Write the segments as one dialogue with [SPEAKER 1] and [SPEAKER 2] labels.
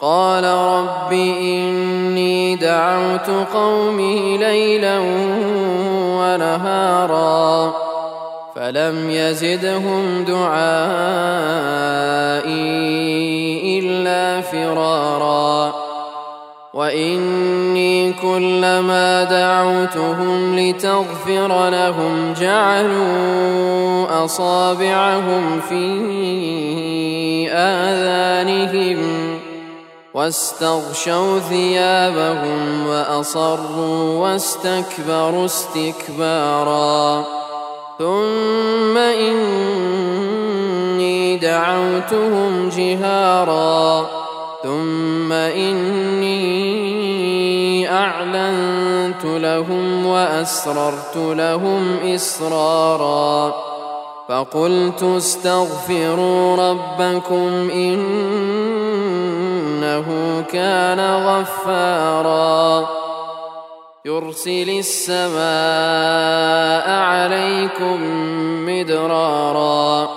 [SPEAKER 1] قال رب إني دعوت قومي ليلا ونهارا فلم يزدهم دعائي إلا فرارا وإني كلما دعوتهم لتغفر لهم جعلوا أصابعهم في آذانهم واستغشوا ثيابهم وأصروا واستكبروا استكبارا. ثم إني دعوتهم جهارا. ثم إني أعلنت لهم وأسررت لهم إسرارا. فقلت استغفروا ربكم إن إنه كان غفارا. يرسل السماء عليكم مدرارا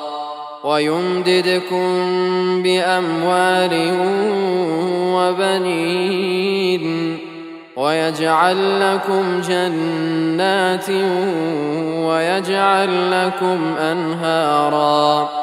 [SPEAKER 1] ويمددكم بأموال وبنين ويجعل لكم جنات ويجعل لكم أنهاراً.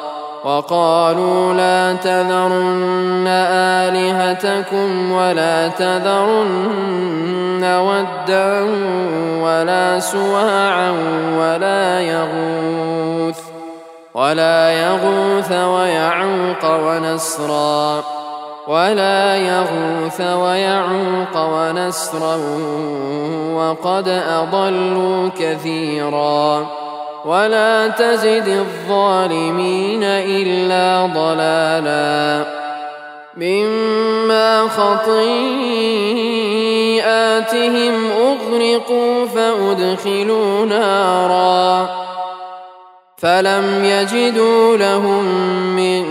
[SPEAKER 1] وقالوا لا تذرن آلهتكم ولا تذرن ودا ولا سواعا ولا يغوث ولا يغوث ويعوق ونسرا ولا يغوث ويعوق ونسرا وقد أضلوا كثيراً ولا تزد الظالمين إلا ضلالا. مما خطيئاتهم أغرقوا فأدخلوا نارا. فلم يجدوا لهم من